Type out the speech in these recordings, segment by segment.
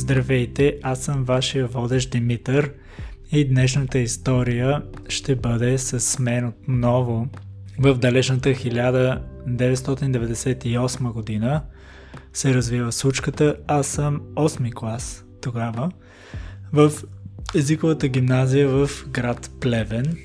Здравейте, аз съм вашия водещ Димитър и днешната история ще бъде с мен отново в далечната 1998 година се развива случката. Аз съм 8 клас тогава в езиковата гимназия в град Плевен.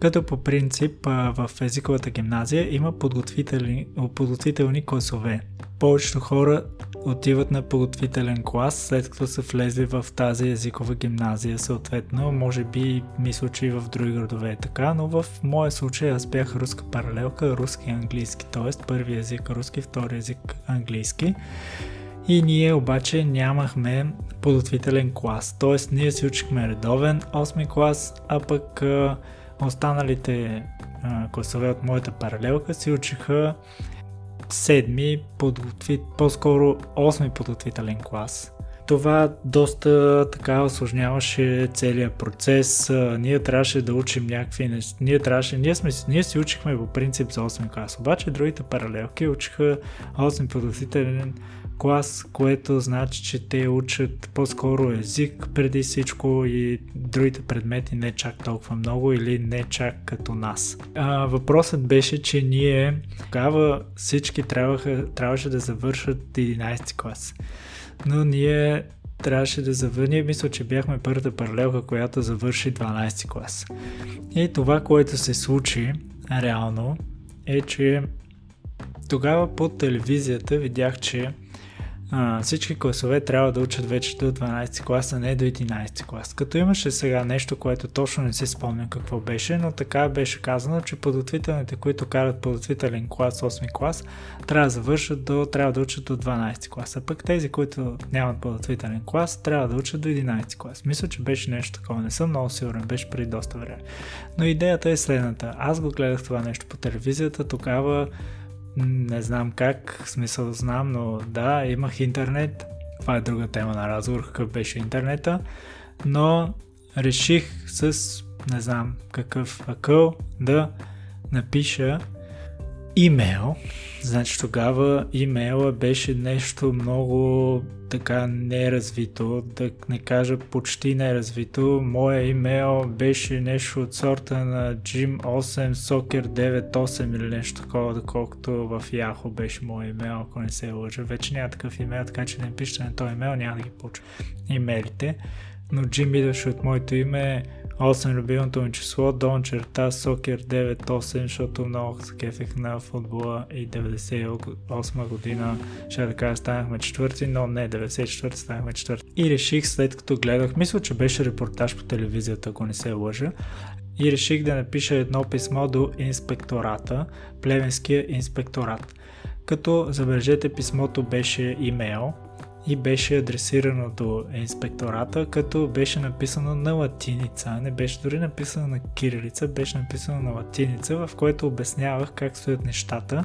Като по принцип в езиковата гимназия има подготвителни, подготвителни класове. Повечето хора отиват на подготвителен клас, след като са влезли в тази езикова гимназия. Съответно, може би ми случи в други градове е така, но в моя случай аз бях руска паралелка, руски и английски, т.е. първи език руски, втори език английски. И ние обаче нямахме подготвителен клас, т.е. ние си учихме редовен 8 клас, а пък останалите класове от моята паралелка си учиха седми, подготви... по-скоро осми подготвителен клас. Това доста така осложняваше целият процес. Ние трябваше да учим някакви неща. Ние, трябваше... ние, сме... ние си учихме по принцип за 8 клас, обаче другите паралелки учиха 8 подготвителен клас, което значи, че те учат по-скоро език преди всичко и другите предмети не чак толкова много или не чак като нас. А, въпросът беше, че ние тогава всички трябваха, трябваше да завършат 11 клас. Но ние трябваше да завършим. Ние мисля, че бяхме първата паралелка, която завърши 12 клас. И това, което се случи реално, е, че тогава по телевизията видях, че а, всички класове трябва да учат вече до 12 класа, не до 11 клас. Като имаше сега нещо, което точно не си спомням какво беше, но така беше казано, че подготвителните, които карат подготвителен клас, 8 клас, трябва да завършат до, трябва да учат до 12 класа. Пък тези, които нямат подготвителен клас, трябва да учат до 11 клас. Мисля, че беше нещо такова. Не съм много сигурен, беше преди доста време. Но идеята е следната. Аз го гледах това нещо по телевизията, тогава не знам как, смисъл знам, но да, имах интернет. Това е друга тема на разговор, какъв беше интернета. Но реших с, не знам какъв акъл, да напиша имейл. Значи тогава имейла беше нещо много така неразвито, да не кажа почти неразвито. Моя имейл беше нещо от сорта на Gym8 Soccer 98 или нещо такова, доколкото в Yahoo беше моя имейл, ако не се лъжа. Вече няма такъв имейл, така че не пишете на този имейл, няма да ги получа имейлите. Но Jim идваше от моето име 8 любимото ми число, Дон черта Сокер 98, защото много се кефех на футбола и 98 година, ще да кажа, станахме четвърти, но не, 94 станахме четвърти. И реших след като гледах, мисля, че беше репортаж по телевизията, ако не се лъжа, и реших да напиша едно писмо до инспектората, Плевенския инспекторат. Като забележете писмото беше имейл, и беше адресирано до инспектората, като беше написано на латиница, не беше дори написано на кирилица, беше написано на латиница, в което обяснявах как стоят нещата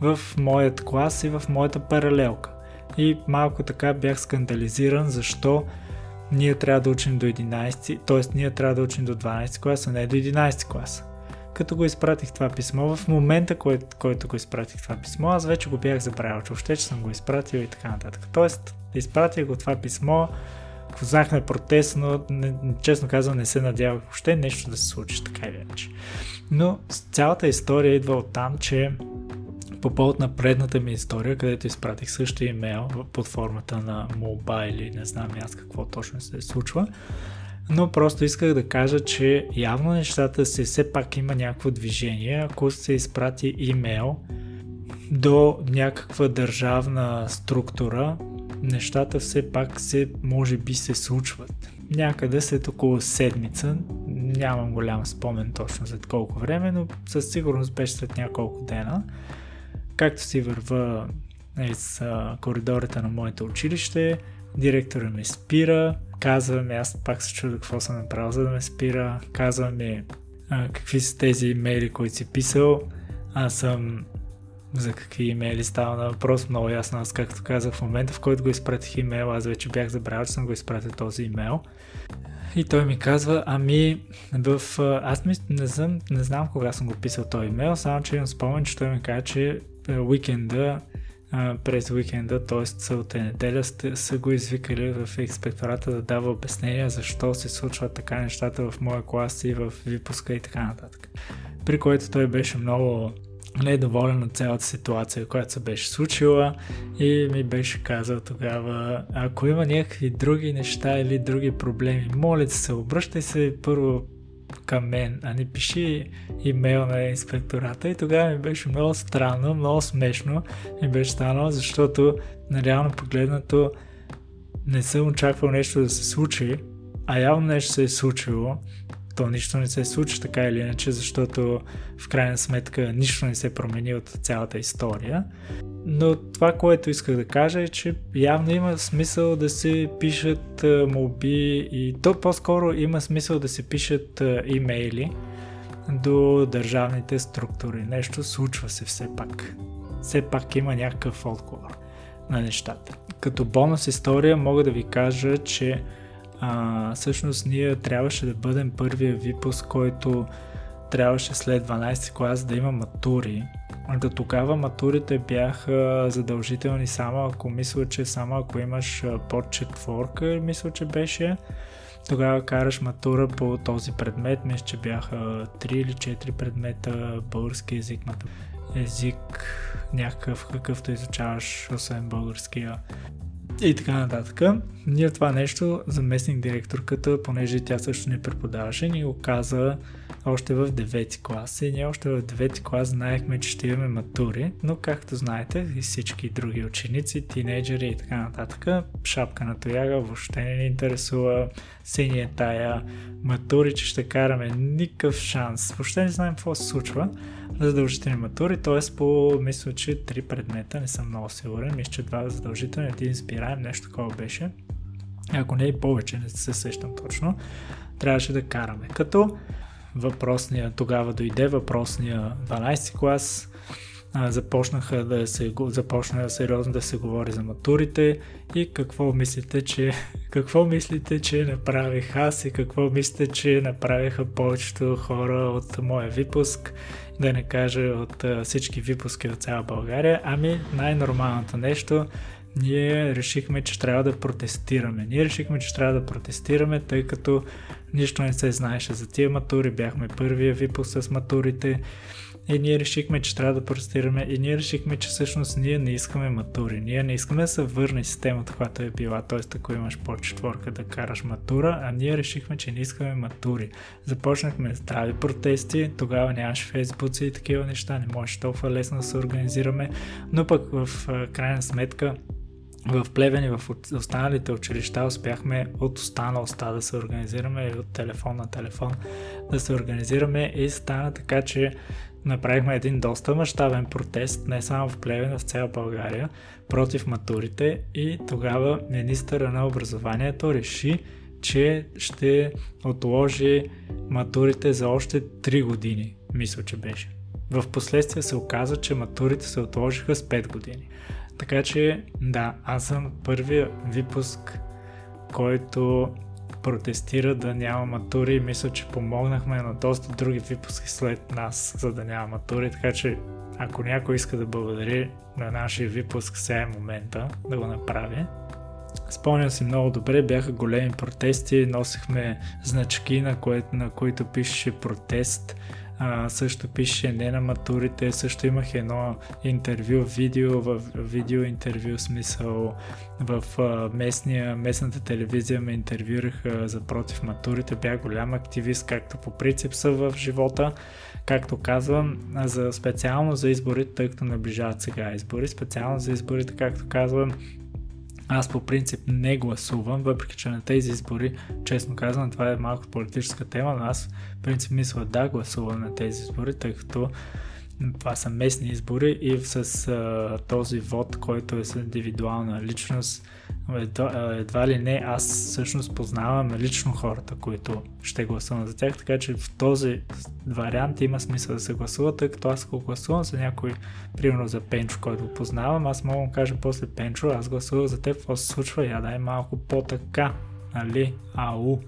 в моят клас и в моята паралелка. И малко така бях скандализиран, защо ние трябва да учим до 11, т.е. ние трябва да учим до 12 класа, не до 11 класа като го изпратих това писмо, в момента, кой, който го изпратих това писмо, аз вече го бях забравил, че още, че съм го изпратил и така нататък. Тоест, изпратих го това писмо, познахме протест, но не, честно казвам не се надявах въобще нещо да се случи така или иначе. Но цялата история идва от там, че по повод на предната ми история, където изпратих също имейл под формата на молба или не знам аз какво точно се случва, но просто исках да кажа, че явно нещата си все пак има някакво движение, ако се изпрати имейл до някаква държавна структура, нещата все пак се, може би се случват. Някъде след около седмица, нямам голям спомен точно след колко време, но със сигурност беше след няколко дена, както си върва из коридорите на моето училище, директора ме спира, казва ми, аз пак се чудя какво съм направил, за да ме спира, казва ми а, какви са тези имейли, които си писал, аз съм за какви имейли става на въпрос, много ясно, аз както казах в момента, в който го изпратих имейл, аз вече бях забравил, че съм го изпратил този имейл. И той ми казва, ами, в... аз ми, не, знам, не знам кога съм го писал този имейл, само че имам спомен, че той ми каза, че уикенда през уикенда, т.е. целата неделя, са го извикали в експектората да дава обяснения защо се случват така нещата в моя клас и в випуска и така нататък. При което той беше много недоволен от цялата ситуация, която се беше случила и ми беше казал тогава, ако има някакви други неща или други проблеми, моля се, обръщай се първо към мен, а не пиши имейл на инспектората. И тогава ми беше много странно, много смешно ми беше станало, защото реално погледнато не съм очаквал нещо да се случи, а явно нещо се е случило то нищо не се случи така или иначе, защото в крайна сметка нищо не се промени от цялата история. Но това, което исках да кажа е, че явно има смисъл да се пишат моби и то по-скоро има смисъл да се пишат имейли до държавните структури. Нещо случва се все пак. Все пак има някакъв отговор на нещата. Като бонус история мога да ви кажа, че а, всъщност ние трябваше да бъдем първия випуск, който трябваше след 12 клас да има матури. До тогава матурите бяха задължителни само ако мисля, че само ако имаш под четворка, мисля, че беше. Тогава караш матура по този предмет. Мисля, че бяха 3 или 4 предмета български език, език някакъв, какъвто изучаваш, освен българския. И така нататък. Ние това нещо, заместник директорката, понеже тя също не преподаваше, ни го каза още в 9 клас. И ние още в 9 клас знаехме, че ще имаме матури, но както знаете и всички други ученици, тинейджери и така нататък, шапка на тояга въобще не ни интересува, синия тая, матури, че ще караме никакъв шанс. Въобще не знаем какво се случва задължителни матури, т.е. по, мисля, че три предмета, не съм много сигурен, мисля, че два задължителни, един избираем, нещо такова беше. Ако не и повече, не се сещам точно, трябваше да караме. Като въпросния, тогава дойде въпросния 12 клас, започнаха да се, започна сериозно да се говори за матурите и какво мислите, че, какво мислите, че направих аз и какво мислите, че направиха повечето хора от моя випуск да не кажа от всички випуски от цяла България. Ами най-нормалното нещо, ние решихме, че трябва да протестираме. Ние решихме, че трябва да протестираме, тъй като нищо не се знаеше за тия матури. Бяхме първия випуск с матурите и ние решихме, че трябва да протестираме и ние решихме, че всъщност ние не искаме матури. Ние не искаме да се върне системата, която е била, т.е. ако имаш по четворка да караш матура, а ние решихме, че не искаме матури. Започнахме здрави протести, тогава нямаше фейсбуци и такива неща, не можеше толкова лесно да се организираме, но пък в крайна сметка в Плевен и в останалите училища успяхме от уста на уста да се организираме и от телефон на телефон да се организираме и стана така, че направихме един доста мащабен протест, не само в Плевен, а в цяла България, против матурите и тогава министъра на образованието реши, че ще отложи матурите за още 3 години, мисля, че беше. В последствие се оказа, че матурите се отложиха с 5 години. Така че, да, аз съм първия випуск, който протестира да няма матури и мисля, че помогнахме на доста други випуски след нас, за да няма матури, така че ако някой иска да благодари на нашия випуск, сега е момента да го направи. Спомням си много добре, бяха големи протести, носихме значки, на, кое, на които пишеше протест. А, също пише не на матурите, също имах едно интервю, видео, в видео интервю смисъл в а, местния, местната телевизия ме интервюраха за против матурите, бях голям активист, както по принцип са в живота, както казвам, за специално за изборите, тъй като наближават сега избори, специално за изборите, както казвам, аз по принцип не гласувам, въпреки че на тези избори, честно казвам, това е малко политическа тема, но аз в принцип мисля да гласувам на тези избори, тъй като това са местни избори и с а, този вод, който е с индивидуална личност, едва, едва ли не, аз всъщност познавам лично хората, които ще гласувам за тях, така че в този вариант има смисъл да се гласува, тъй като аз ако гласувам за някой, примерно за Пенчо, който го познавам, аз мога да кажа после Пенчо, аз гласувах за теб, какво се случва, я дай малко по-така, нали, ау.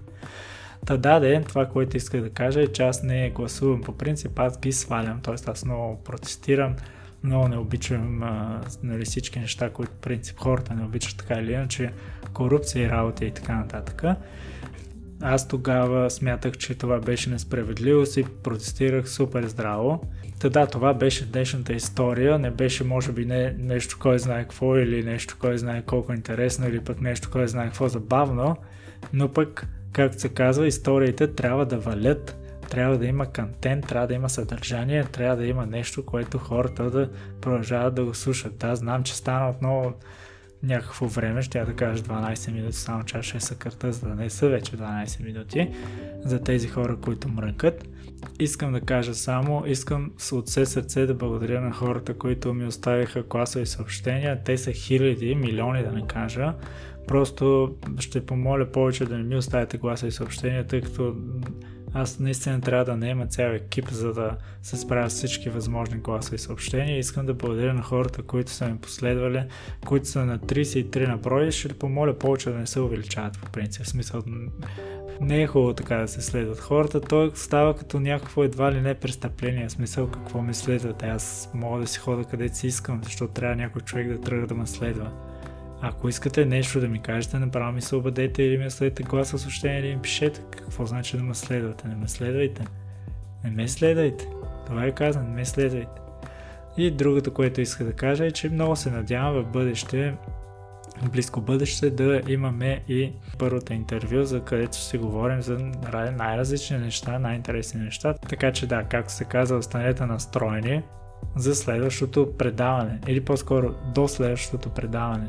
Та даде, това, което исках да кажа е, че аз не гласувам по принцип, аз ги свалям, т.е. аз много протестирам, много не обичам а, нали, всички неща, които в принцип хората не обичат така или иначе, корупция и работа и така нататък. Аз тогава смятах, че това беше несправедливо и протестирах супер здраво. Та да, това беше днешната история, не беше може би не, нещо кой знае какво или нещо кой знае колко интересно или пък нещо кой знае какво забавно, но пък, както се казва, историите трябва да валят, трябва да има контент, трябва да има съдържание, трябва да има нещо, което хората да продължават да го слушат. Аз знам, че стана отново някакво време, ще я да кажа 12 минути, само че ще съкърта, за да не са вече 12 минути за тези хора, които мрънкат. Искам да кажа само, искам от все сърце да благодаря на хората, които ми оставиха класови съобщения. Те са хиляди, милиони да не кажа. Просто ще помоля повече да не ми оставяте гласови съобщения, тъй като аз наистина трябва да наема цял екип, за да се справя с всички възможни гласови съобщения. Искам да благодаря на хората, които са ми последвали, които са на 33 на брой. Ще помоля повече да не се увеличават по принцип. В смисъл, не е хубаво така да се следват хората. Той става като някакво едва ли не престъпление. В смисъл какво ме следвате. Аз мога да си хода където си искам, защото трябва някой човек да тръгва да ме следва. Ако искате нещо да ми кажете, направо ми се обадете или ми оставите гласа съобщение или ми пишете. Какво значи да ме следвате? Не ме следвайте. Не ме следвайте. Това е казано, не ме следвайте. И другото, което иска да кажа е, че много се надявам в бъдеще, в близко бъдеще да имаме и първото интервю, за където ще говорим за най-различни неща, най-интересни неща. Така че да, както се казва, останете настроени за следващото предаване или по-скоро до следващото предаване.